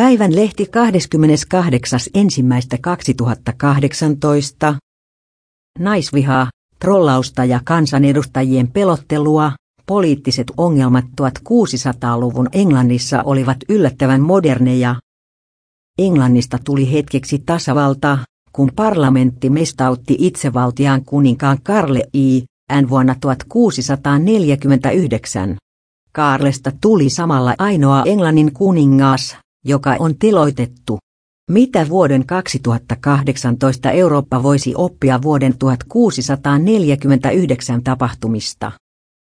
Päivän lehti 28.1.2018. Naisvihaa, trollausta ja kansanedustajien pelottelua, poliittiset ongelmat 1600-luvun Englannissa olivat yllättävän moderneja. Englannista tuli hetkeksi tasavalta, kun parlamentti mestautti itsevaltiaan kuninkaan Karle I. N. vuonna 1649. Karlesta tuli samalla ainoa Englannin kuningas, joka on teloitettu. Mitä vuoden 2018 Eurooppa voisi oppia vuoden 1649 tapahtumista?